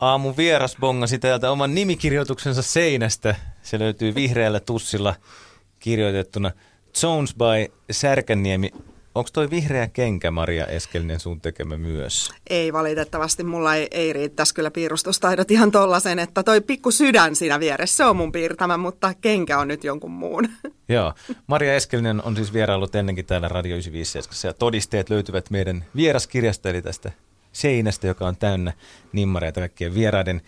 aamun vieras bongasi täältä oman nimikirjoituksensa seinästä. Se löytyy vihreällä tussilla kirjoitettuna Jones by Särkänniemi. Onko toi vihreä kenkä, Maria Eskelinen, sun tekemä myös? Ei valitettavasti, mulla ei, ei riittäisi kyllä piirustustaidot ihan tollasen, että toi pikku sydän siinä vieressä, se on mun piirtämä, mutta kenkä on nyt jonkun muun. Joo, Maria Eskelinen on siis vierailut ennenkin täällä Radio 957 ja todisteet löytyvät meidän vieraskirjasta, eli tästä seinästä, joka on täynnä nimmareita kaikkien vieraiden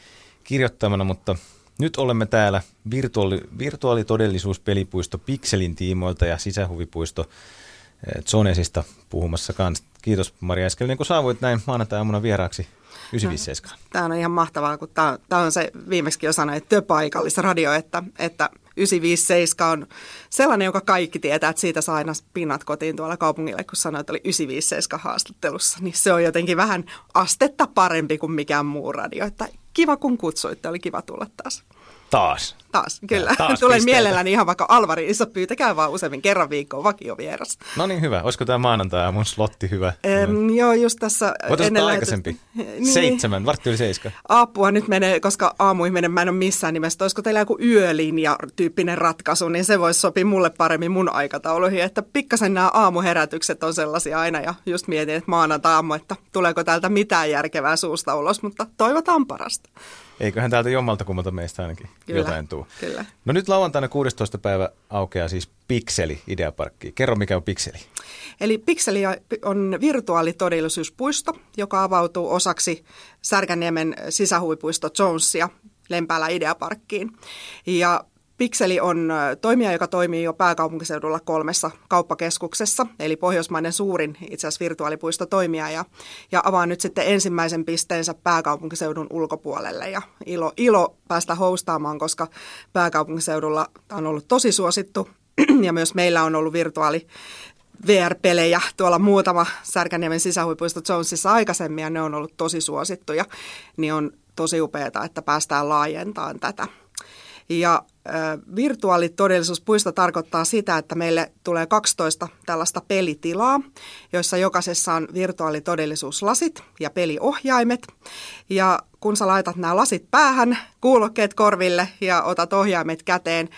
kirjoittamana, mutta nyt olemme täällä virtuaali, virtuaalitodellisuuspelipuisto Pixelin tiimoilta ja sisähuvipuisto eh, Zonesista puhumassa kanssa. Kiitos Maria Eskelinen, kun saavuit näin maanantai-aamuna vieraaksi 957. Tämä on ihan mahtavaa, kun tämä, on se viimeksi että työpaikallisradio, että, että 957 on sellainen, joka kaikki tietää, että siitä saa aina pinnat kotiin tuolla kaupungille, kun sanoit, että oli 957 haastattelussa. Niin se on jotenkin vähän astetta parempi kuin mikään muu radio. Että kiva kun kutsuitte, oli kiva tulla taas. Taas. Taas, kyllä. taas Tulen pisteitä. mielelläni ihan vaikka Alvariissa, pyytäkää vaan useammin kerran viikkoon vakiovieras. No niin, hyvä. Olisiko tämä maanantai mun slotti hyvä? Em, joo, just tässä Voitaisiin aikaisempi. Niin. Seitsemän, vartti yli seiska. Apua nyt menee, koska aamuihin menee, mä en ole missään nimessä. Olisiko teillä joku yölinja-tyyppinen ratkaisu, niin se voisi sopia mulle paremmin mun aikatauluihin. Että pikkasen nämä aamuherätykset on sellaisia aina ja just mietin, että maanantai aamu, että tuleeko täältä mitään järkevää suusta ulos, mutta toivotaan parasta. Eiköhän täältä jommalta kummalta meistä ainakin Kyllä, jotain tuu. kyllä. No nyt lauantaina 16. päivä aukeaa siis Pixeli Ideaparkki. Kerro mikä on Pixeli. Eli Pixeli on virtuaalitodellisuuspuisto, joka avautuu osaksi Särkänniemen sisähuvipuisto Jonesia Lempäälä Ideaparkkiin. Ja Pixeli on toimija, joka toimii jo pääkaupunkiseudulla kolmessa kauppakeskuksessa, eli pohjoismainen suurin itse asiassa virtuaalipuistotoimija, ja, ja avaa nyt sitten ensimmäisen pisteensä pääkaupunkiseudun ulkopuolelle. Ja ilo, ilo päästä hostaamaan, koska pääkaupunkiseudulla on ollut tosi suosittu, ja myös meillä on ollut virtuaali VR-pelejä tuolla muutama Särkänniemen sisähuipuisto Jonesissa aikaisemmin ja ne on ollut tosi suosittuja, niin on tosi upeaa, että päästään laajentamaan tätä. Ja virtuaalitodellisuuspuisto tarkoittaa sitä, että meille tulee 12 tällaista pelitilaa, joissa jokaisessa on virtuaalitodellisuuslasit ja peliohjaimet. Ja kun sä laitat nämä lasit päähän, kuulokkeet korville ja otat ohjaimet käteen,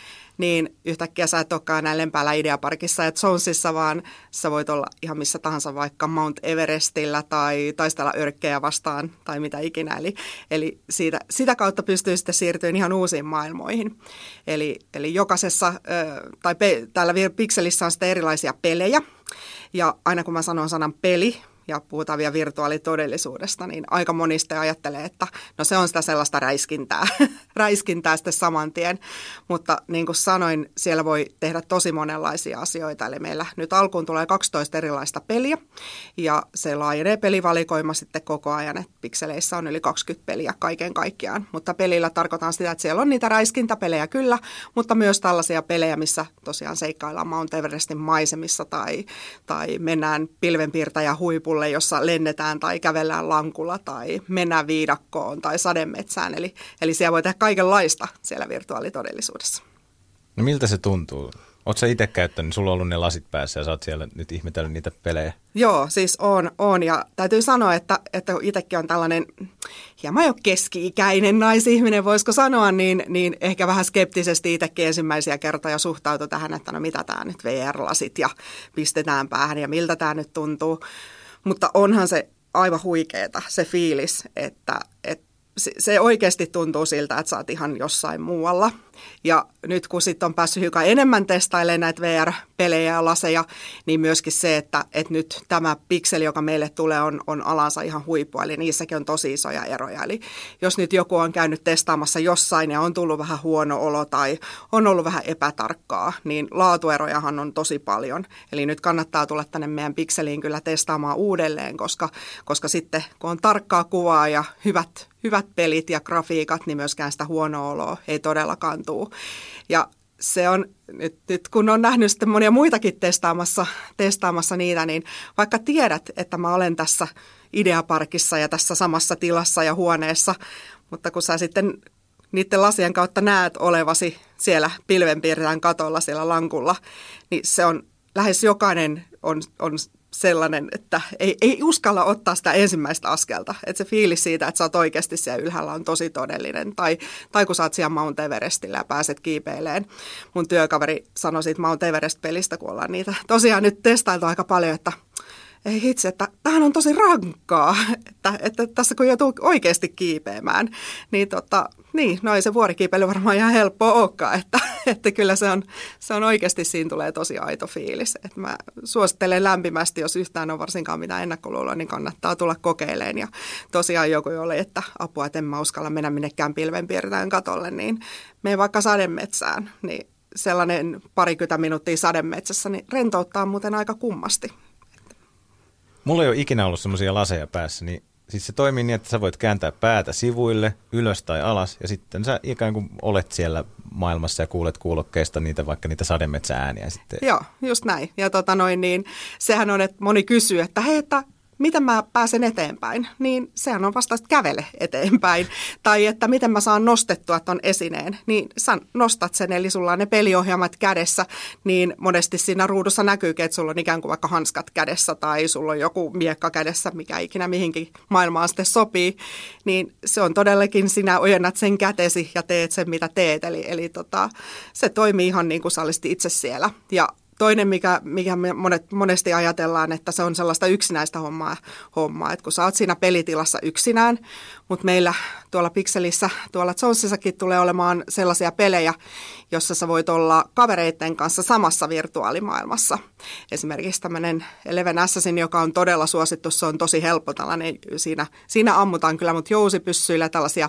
niin yhtäkkiä sä et olekaan enää lempäällä Ideaparkissa ja Jonesissa, vaan sä voit olla ihan missä tahansa vaikka Mount Everestillä tai taistella örkkejä vastaan tai mitä ikinä. Eli, eli siitä, sitä kautta pystyy sitten siirtymään ihan uusiin maailmoihin. Eli, eli jokaisessa, tai pe, täällä vir- Pixelissä on sitten erilaisia pelejä, ja aina kun mä sanon sanan peli, ja puhutaan vielä virtuaalitodellisuudesta, niin aika monista ajattelee, että no se on sitä sellaista räiskintää, räiskintää sitten saman tien. Mutta niin kuin sanoin, siellä voi tehdä tosi monenlaisia asioita. Eli meillä nyt alkuun tulee 12 erilaista peliä ja se laajenee pelivalikoima sitten koko ajan. että pikseleissä on yli 20 peliä kaiken kaikkiaan. Mutta pelillä tarkoitan sitä, että siellä on niitä räiskintäpelejä kyllä, mutta myös tällaisia pelejä, missä tosiaan seikkaillaan Mount Everestin maisemissa tai, tai mennään pilvenpiirtäjä huipulle, jossa lennetään tai kävellään lankulla tai mennään viidakkoon tai sademetsään. Eli, eli siellä voi tehdä kaikenlaista siellä virtuaalitodellisuudessa. No miltä se tuntuu? Oletko sä itse käyttänyt, sulla on ollut ne lasit päässä ja sä oot siellä nyt ihmetellyt niitä pelejä. Joo, siis on, on. Ja täytyy sanoa, että, että kun itsekin on tällainen hieman jo keski-ikäinen naisihminen, voisiko sanoa, niin, niin ehkä vähän skeptisesti itsekin ensimmäisiä kertoja suhtautui tähän, että no mitä tämä nyt VR-lasit ja pistetään päähän ja miltä tämä nyt tuntuu. Mutta onhan se aivan huikeeta se fiilis, että, että se- oikeasti tuntuu siltä, että sä oot ihan jossain muualla. Ja nyt kun sitten on päässyt hiukan enemmän testailemaan näitä VR-pelejä ja laseja, niin myöskin se, että, että nyt tämä pikseli, joka meille tulee, on, on alansa ihan huippu. Eli niissäkin on tosi isoja eroja. Eli jos nyt joku on käynyt testaamassa jossain ja on tullut vähän huono olo tai on ollut vähän epätarkkaa, niin laatuerojahan on tosi paljon. Eli nyt kannattaa tulla tänne meidän pikseliin kyllä testaamaan uudelleen, koska, koska sitten kun on tarkkaa kuvaa ja hyvät, hyvät pelit ja grafiikat, niin myöskään sitä huonoa oloa ei todellakaan tuu. Ja se on, nyt, nyt kun on nähnyt sitten monia muitakin testaamassa, testaamassa niitä, niin vaikka tiedät, että mä olen tässä ideaparkissa ja tässä samassa tilassa ja huoneessa, mutta kun sä sitten niiden lasien kautta näet olevasi siellä pilvenpiirtäjän katolla siellä lankulla, niin se on lähes jokainen on, on sellainen, että ei, ei uskalla ottaa sitä ensimmäistä askelta. Että se fiilis siitä, että sä oot oikeasti siellä ylhäällä on tosi todellinen. Tai, tai kun sä oot siellä Mount Everestillä ja pääset kiipeileen. Mun työkaveri sanoi siitä Mount Everest-pelistä, kun ollaan niitä tosiaan nyt testailtu aika paljon, että – ei hitse, että tämähän on tosi rankkaa, että, että tässä kun joutuu oikeasti kiipeämään, niin, tota, niin no ei se vuorikiipeily varmaan ihan helppoa olekaan, että, että kyllä se on, se on oikeasti, siinä tulee tosi aito fiilis. Että mä suosittelen lämpimästi, jos yhtään on varsinkaan mitään ennakkoluuloa, niin kannattaa tulla kokeileen. Ja tosiaan joku oli, että apua, että en mä uskalla mennä minnekään pilvenpiirtäjän katolle, niin mene vaikka sademetsään, niin sellainen parikymmentä minuuttia sademetsässä, niin rentouttaa muuten aika kummasti. Mulla ei ole ikinä ollut semmoisia laseja päässä, niin siis se toimii niin, että sä voit kääntää päätä sivuille, ylös tai alas, ja sitten sä ikään kuin olet siellä maailmassa ja kuulet kuulokkeista niitä vaikka niitä sademetsäääniä sitten. Joo, just näin. Ja tota noin, niin sehän on, että moni kysyy, että hei, että miten mä pääsen eteenpäin, niin sehän on vasta, että kävele eteenpäin. Tai että miten mä saan nostettua ton esineen, niin sä nostat sen, eli sulla on ne peliohjelmat kädessä, niin monesti siinä ruudussa näkyy, että sulla on ikään kuin vaikka hanskat kädessä tai sulla on joku miekka kädessä, mikä ikinä mihinkin maailmaan sitten sopii, niin se on todellakin, sinä ojennat sen kätesi ja teet sen, mitä teet. Eli, eli tota, se toimii ihan niin kuin sä itse siellä. Ja toinen, mikä, mikä me monet, monesti ajatellaan, että se on sellaista yksinäistä hommaa, hommaa, että kun sä oot siinä pelitilassa yksinään, mutta meillä tuolla Pixelissä, tuolla Jonesissakin tulee olemaan sellaisia pelejä, jossa sä voit olla kavereiden kanssa samassa virtuaalimaailmassa. Esimerkiksi tämmöinen Eleven Assassin, joka on todella suosittu, se on tosi helppo tällainen, siinä, siinä ammutaan kyllä, mutta jousipyssyillä tällaisia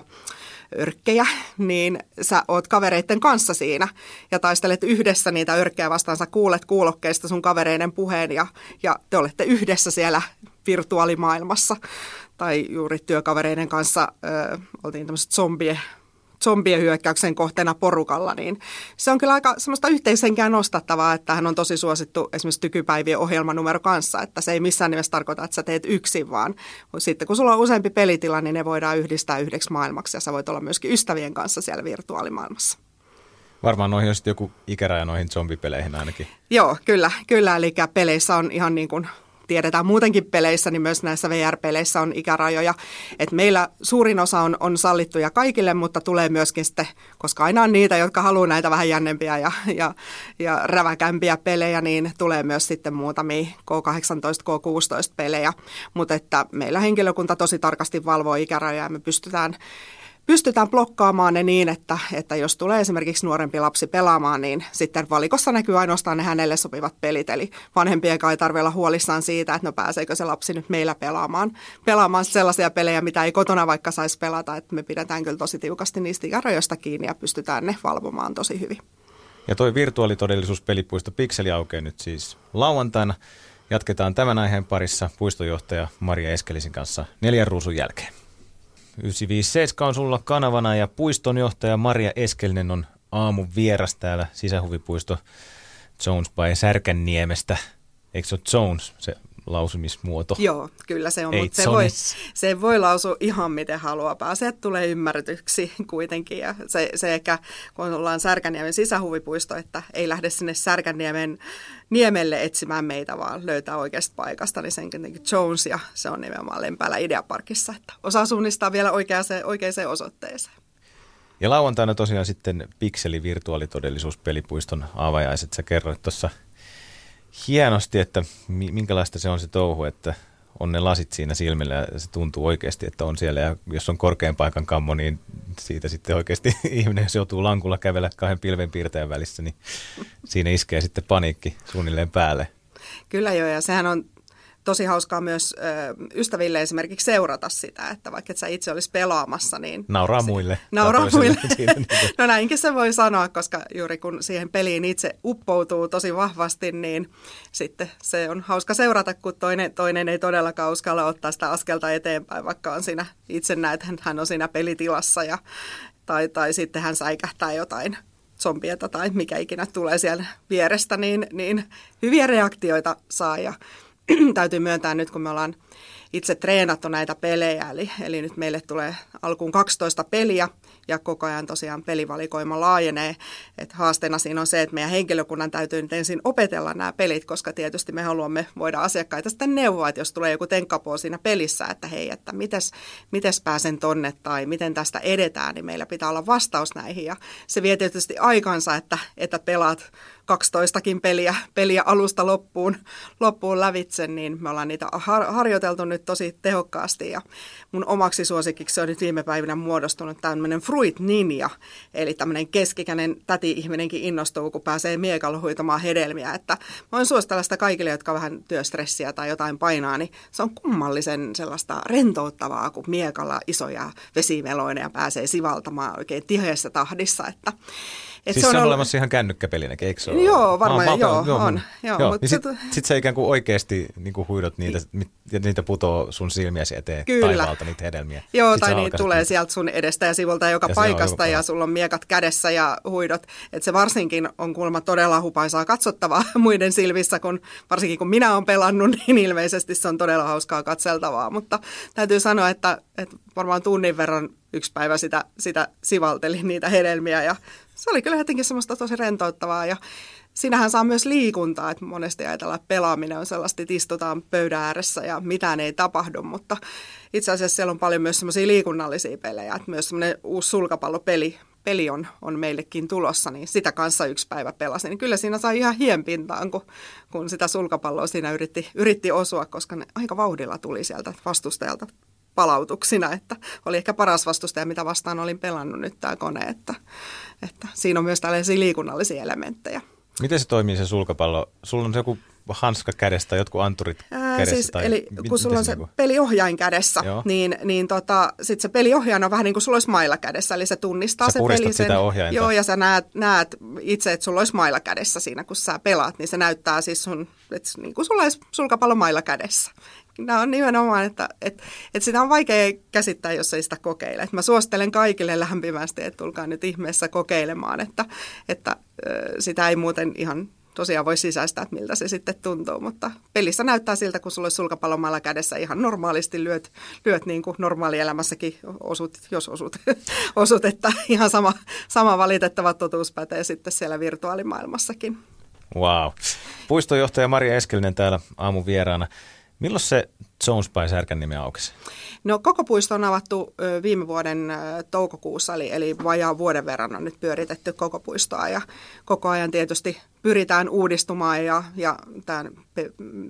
örkkejä, niin sä oot kavereiden kanssa siinä ja taistelet yhdessä niitä örkkejä vastaan. Sä kuulet kuulokkeista sun kavereiden puheen ja, ja te olette yhdessä siellä virtuaalimaailmassa. Tai juuri työkavereiden kanssa ö, oltiin tämmöiset zombie zombien hyökkäyksen kohteena porukalla, niin se on kyllä aika semmoista yhteisenkään nostattavaa, että hän on tosi suosittu esimerkiksi tykypäivien ohjelmanumero kanssa, että se ei missään nimessä tarkoita, että sä teet yksin, vaan sitten kun sulla on useampi pelitila, niin ne voidaan yhdistää yhdeksi maailmaksi ja sä voit olla myöskin ystävien kanssa siellä virtuaalimaailmassa. Varmaan noihin on sitten joku ikäraja noihin zombipeleihin ainakin. Joo, kyllä, kyllä. Eli peleissä on ihan niin kuin tiedetään muutenkin peleissä, niin myös näissä VR-peleissä on ikärajoja. Et meillä suurin osa on, on sallittuja kaikille, mutta tulee myöskin sitten, koska aina on niitä, jotka haluaa näitä vähän jännempiä ja, ja, ja räväkämpiä pelejä, niin tulee myös sitten muutamia K18, K16 pelejä. Mutta että meillä henkilökunta tosi tarkasti valvoo ikärajoja ja me pystytään pystytään blokkaamaan ne niin, että, että jos tulee esimerkiksi nuorempi lapsi pelaamaan, niin sitten valikossa näkyy ainoastaan ne hänelle sopivat pelit. Eli vanhempien ei tarvitse olla huolissaan siitä, että no pääseekö se lapsi nyt meillä pelaamaan, pelaamaan sellaisia pelejä, mitä ei kotona vaikka saisi pelata. Että me pidetään kyllä tosi tiukasti niistä ikärajoista kiinni ja pystytään ne valvomaan tosi hyvin. Ja toi virtuaalitodellisuuspelipuisto Pixeli aukeaa nyt siis lauantaina. Jatketaan tämän aiheen parissa puistojohtaja Maria Eskelisin kanssa neljän ruusun jälkeen. 957 on sulla kanavana ja puistonjohtaja Maria Eskelinen on aamun vieras täällä sisähuvipuisto Jones by Särkänniemestä. Eikö se ole Jones, se lausumismuoto. Joo, kyllä se on, mutta se voi, se voi lausua ihan miten haluaa. Asiat tulee ymmärretyksi kuitenkin. Ja se, se ehkä, kun ollaan Särkänniemen sisähuvipuisto, että ei lähde sinne Särkänniemen niemelle etsimään meitä, vaan löytää oikeasta paikasta, niin sen Jones ja se on nimenomaan Lempäällä Ideaparkissa, että osaa suunnistaa vielä oikeaan, oikeaan osoitteeseen. Ja lauantaina tosiaan sitten Pixeli virtuaalitodellisuuspelipuiston avajaiset. Sä kerroit tuossa hienosti, että minkälaista se on se touhu, että on ne lasit siinä silmillä ja se tuntuu oikeasti, että on siellä. Ja jos on korkean paikan kammo, niin siitä sitten oikeasti ihminen, jos joutuu lankulla kävellä kahden pilven piirtäjän välissä, niin siinä iskee sitten paniikki suunnilleen päälle. Kyllä joo, ja sehän on tosi hauskaa myös ö, ystäville esimerkiksi seurata sitä, että vaikka et sä itse olisi pelaamassa, niin... Nauraa se, muille. Nauraa muille. No näinkin se voi sanoa, koska juuri kun siihen peliin itse uppoutuu tosi vahvasti, niin sitten se on hauska seurata, kun toinen, toinen ei todellakaan uskalla ottaa sitä askelta eteenpäin, vaikka on siinä, itse näet, että hän on siinä pelitilassa ja, tai, tai sitten hän säikähtää jotain zombieta tai mikä ikinä tulee siellä vierestä, niin, niin hyviä reaktioita saa ja täytyy myöntää nyt, kun me ollaan itse treenattu näitä pelejä. Eli, eli nyt meille tulee alkuun 12 peliä ja koko ajan tosiaan pelivalikoima laajenee. Et haasteena siinä on se, että meidän henkilökunnan täytyy nyt ensin opetella nämä pelit, koska tietysti me haluamme voida asiakkaita sitten neuvoa, että jos tulee joku tenkkapoo siinä pelissä, että hei, että mites, mites pääsen tonne tai miten tästä edetään, niin meillä pitää olla vastaus näihin. Ja se vie tietysti aikansa, että, että pelaat 12kin peliä, peliä alusta loppuun, loppuun lävitse, niin me ollaan niitä har- harjoiteltu nyt tosi tehokkaasti. Ja mun omaksi suosikiksi on nyt viime päivinä muodostunut tämmöinen Fruit Ninja, eli tämmöinen keskikäinen täti-ihminenkin innostuu, kun pääsee miekalla huitamaan hedelmiä. Että voin suositella sitä kaikille, jotka vähän työstressiä tai jotain painaa, niin se on kummallisen sellaista rentouttavaa, kun miekalla isoja vesimeloineja pääsee sivaltamaan oikein tiheässä tahdissa. Että et siis se on, ollut... olemassa ihan kännykkäpelinäkin, eikö se ole? Joo, varmaan no, joo, joo, on. Joo, joo. Niin sitten se... sit sä ikään kuin oikeasti niin kuin huidot niitä, ja niitä putoo sun silmiäsi eteen Kyllä. taivaalta niitä hedelmiä. Joo, sit tai niitä tulee sieltä sun edestä ja sivulta joka ja paikasta ja sulla on miekat kädessä ja huidot. Että se varsinkin on kuulemma todella hupaisaa katsottavaa muiden silmissä, kun varsinkin kun minä olen pelannut, niin ilmeisesti se on todella hauskaa katseltavaa. Mutta täytyy sanoa, että, että varmaan tunnin verran yksi päivä sitä, sitä sivalteli niitä hedelmiä ja se oli kyllä jotenkin semmoista tosi rentouttavaa ja siinähän saa myös liikuntaa, että monesti ajatellaan, että pelaaminen on sellaista, että istutaan pöydän ääressä ja mitään ei tapahdu, mutta itse asiassa siellä on paljon myös semmoisia liikunnallisia pelejä, että myös semmoinen uusi sulkapallopeli peli on, on meillekin tulossa, niin sitä kanssa yksi päivä pelasin. Niin kyllä siinä sai ihan hienpintaan, kun, kun sitä sulkapalloa siinä yritti, yritti osua, koska ne aika vauhdilla tuli sieltä vastustajalta palautuksina, että oli ehkä paras vastustaja, mitä vastaan olin pelannut nyt tämä kone, että, että siinä on myös tällaisia liikunnallisia elementtejä. Miten se toimii se sulkapallo? Sulla on se joku hanska kädestä, jotkut anturit Ää, kädessä? Siis, tai eli kun sulla on se niinku? peliohjain kädessä, Joo. niin, niin tota, sit se peliohjain on vähän niin kuin sulla olisi mailla kädessä, eli se tunnistaa sä se peli. Sen, sitä ohjainta. Joo, ja sä näet, näet itse, että sulla olisi mailla kädessä siinä, kun sä pelaat, niin se näyttää siis sun, että niin kuin sulla olisi sulkapallo mailla kädessä nämä on nimenomaan, että, että, että sitä on vaikea käsittää, jos ei sitä kokeile. Että mä suosittelen kaikille lämpimästi, että tulkaa nyt ihmeessä kokeilemaan, että, että sitä ei muuten ihan tosiaan voi sisäistää, että miltä se sitten tuntuu, mutta pelissä näyttää siltä, kun sulla olisi sulkapallomalla kädessä ihan normaalisti lyöt, lyöt niin kuin normaalielämässäkin osut, jos osut, osut että ihan sama, sama valitettava totuus pätee sitten siellä virtuaalimaailmassakin. Wow. Puistojohtaja Maria Eskelinen täällä aamun vieraana. Milloin se Jones by Särkänniemi aukesi? No koko puisto on avattu viime vuoden toukokuussa, eli, eli vajaa vuoden verran on nyt pyöritetty koko puistoa ja koko ajan tietysti pyritään uudistumaan ja, ja tämä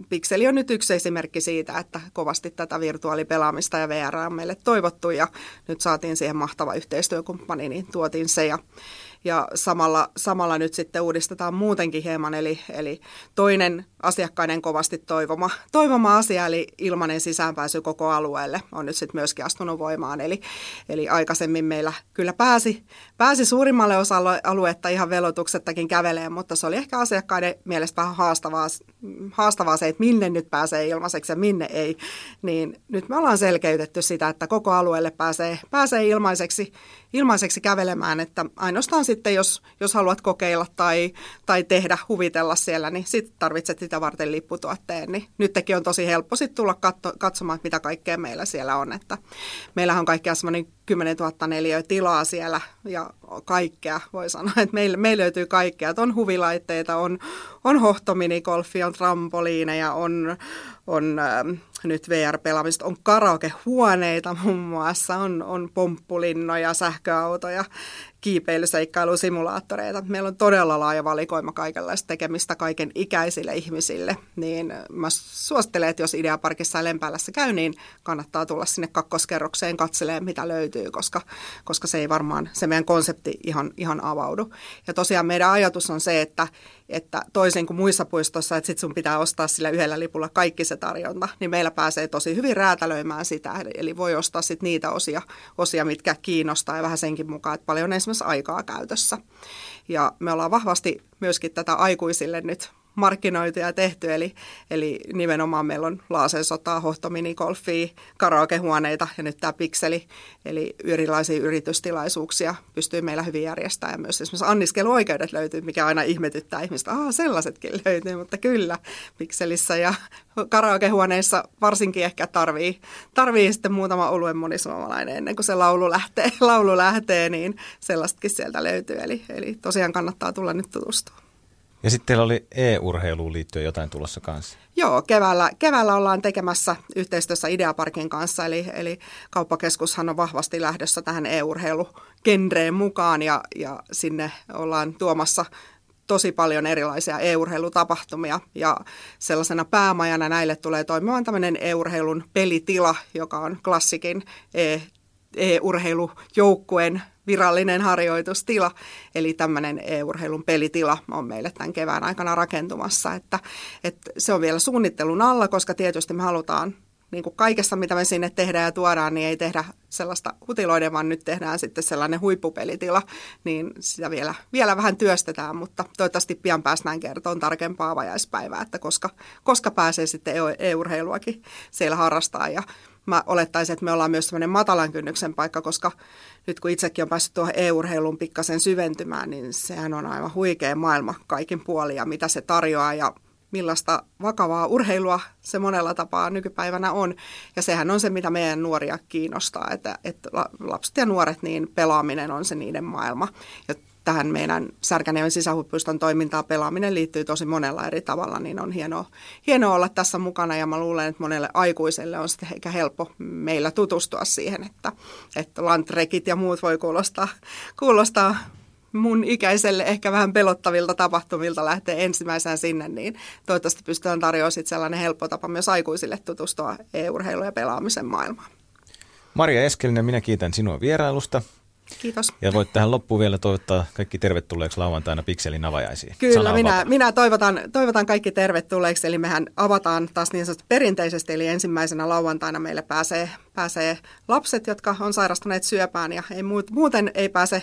Pixeli on nyt yksi esimerkki siitä, että kovasti tätä virtuaalipelaamista ja VR on meille toivottu ja nyt saatiin siihen mahtava yhteistyökumppani, niin tuotiin se ja ja samalla, samalla nyt sitten uudistetaan muutenkin hieman, eli, eli toinen asiakkaiden kovasti toivoma, toivoma asia, eli ilmainen sisäänpääsy koko alueelle on nyt sitten myöskin astunut voimaan, eli, eli aikaisemmin meillä kyllä pääsi, pääsi suurimmalle osalle aluetta ihan velotuksettakin käveleen, mutta se oli ehkä asiakkaiden mielestä vähän haastavaa, haastavaa se, että minne nyt pääsee ilmaiseksi ja minne ei, niin nyt me ollaan selkeytetty sitä, että koko alueelle pääsee, pääsee ilmaiseksi, ilmaiseksi kävelemään, että ainoastaan sitten jos, jos haluat kokeilla tai, tai tehdä, huvitella siellä, niin sitten tarvitset sitä varten lipputuotteen, niin nytkin on tosi helppo sitten tulla katso, katsomaan, mitä kaikkea meillä siellä on, että meillähän on kaikkea semmoinen 10 000 neliöä tilaa siellä ja kaikkea voi sanoa, että meillä, meillä löytyy kaikkea, että on huvilaitteita, on, on hohtominikolfi, on trampoliineja, on, on ähm, nyt VR-pelaamista, on karaokehuoneita muun muassa, on, on pomppulinnoja, sähköautoja kiipeilyseikkailusimulaattoreita. Meillä on todella laaja valikoima kaikenlaista tekemistä kaiken ikäisille ihmisille, niin mä suosittelen, että jos Ideaparkissa ja Lempäälässä käy, niin kannattaa tulla sinne kakkoskerrokseen katselemaan, mitä löytyy, koska, koska se ei varmaan, se meidän konsepti ihan, ihan avaudu. Ja tosiaan meidän ajatus on se, että, että toisin kuin muissa puistoissa, että sit sun pitää ostaa sillä yhdellä lipulla kaikki se tarjonta, niin meillä pääsee tosi hyvin räätälöimään sitä, eli voi ostaa sit niitä osia, osia, mitkä kiinnostaa ja vähän senkin mukaan, että paljon esimerkiksi aikaa käytössä. Ja me ollaan vahvasti myöskin tätä aikuisille nyt markkinoitu ja tehty, eli, eli nimenomaan meillä on Laasen sotaa, Hohto minigolfia, karaokehuoneita ja nyt tämä Pixeli, eli erilaisia yritystilaisuuksia pystyy meillä hyvin järjestämään. Ja myös esimerkiksi anniskeluoikeudet löytyy, mikä aina ihmetyttää ihmistä, että sellaisetkin löytyy, mutta kyllä Pixelissä ja karaokehuoneissa varsinkin ehkä tarvii, tarvii sitten muutama oluen monisuomalainen ennen kuin se laulu lähtee, laulu lähtee niin sellaistakin sieltä löytyy, eli, eli tosiaan kannattaa tulla nyt tutustua. Ja sitten teillä oli e-urheiluun liittyen jotain tulossa kanssa. Joo, keväällä, keväällä ollaan tekemässä yhteistyössä Ideaparkin kanssa, eli, eli kauppakeskushan on vahvasti lähdössä tähän e-urheilugenreen mukaan ja, ja sinne ollaan tuomassa tosi paljon erilaisia e-urheilutapahtumia ja sellaisena päämajana näille tulee toimimaan tämmöinen e-urheilun pelitila, joka on klassikin e- e-urheilujoukkueen virallinen harjoitustila, eli tämmöinen e-urheilun pelitila on meille tämän kevään aikana rakentumassa, että, että se on vielä suunnittelun alla, koska tietysti me halutaan niin kuin kaikessa, mitä me sinne tehdään ja tuodaan, niin ei tehdä sellaista hutiloiden, vaan nyt tehdään sitten sellainen huippupelitila, niin sitä vielä, vielä vähän työstetään, mutta toivottavasti pian päästään kertomaan tarkempaa avajaispäivää, että koska, koska pääsee sitten e-urheiluakin siellä harrastaa. Ja mä olettaisin, että me ollaan myös sellainen matalan kynnyksen paikka, koska nyt kun itsekin on päässyt tuohon e-urheiluun pikkasen syventymään, niin sehän on aivan huikea maailma kaikin puolin ja mitä se tarjoaa. Ja millaista vakavaa urheilua se monella tapaa nykypäivänä on. Ja sehän on se, mitä meidän nuoria kiinnostaa, että, että lapset ja nuoret, niin pelaaminen on se niiden maailma. Ja tähän meidän Särkäneen sisähuippuiston toimintaa pelaaminen liittyy tosi monella eri tavalla, niin on hienoa, hienoa olla tässä mukana ja mä luulen, että monelle aikuiselle on sitten ehkä helppo meillä tutustua siihen, että, että lantrekit ja muut voi kuulostaa, kuulostaa mun ikäiselle ehkä vähän pelottavilta tapahtumilta lähtee ensimmäisenä sinne, niin toivottavasti pystytään tarjoamaan sitten sellainen helppo tapa myös aikuisille tutustua e-urheilu- ja pelaamisen maailmaan. Maria Eskelinen, minä kiitän sinua vierailusta. Kiitos. Ja voit tähän loppuun vielä toivottaa kaikki tervetulleeksi lauantaina Pikselin avajaisiin. Kyllä, minä, minä toivotan, toivotan kaikki tervetulleeksi. Eli mehän avataan taas niin sanotusti perinteisesti, eli ensimmäisenä lauantaina meille pääsee, pääsee lapset, jotka on sairastuneet syöpään ja ei, muuten ei pääse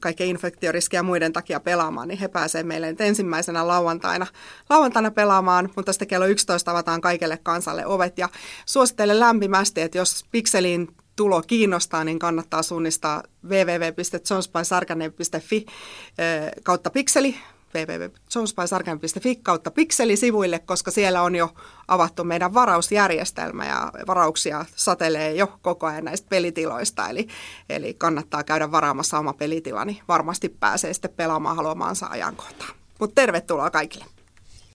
kaikkea infektioriskiä muiden takia pelaamaan, niin he pääsevät meille nyt ensimmäisenä lauantaina, lauantaina pelaamaan, mutta sitten kello 11 avataan kaikille kansalle ovet. Ja suosittelen lämpimästi, että jos Pixelin tulo kiinnostaa, niin kannattaa suunnistaa www.jonesbysarkanen.fi kautta pikseli www.jonesbysarkanen.fi kautta pikselisivuille, koska siellä on jo avattu meidän varausjärjestelmä ja varauksia satelee jo koko ajan näistä pelitiloista. Eli, eli kannattaa käydä varaamassa oma pelitila, niin varmasti pääsee sitten pelaamaan haluamaansa ajankohtaan. Mutta tervetuloa kaikille.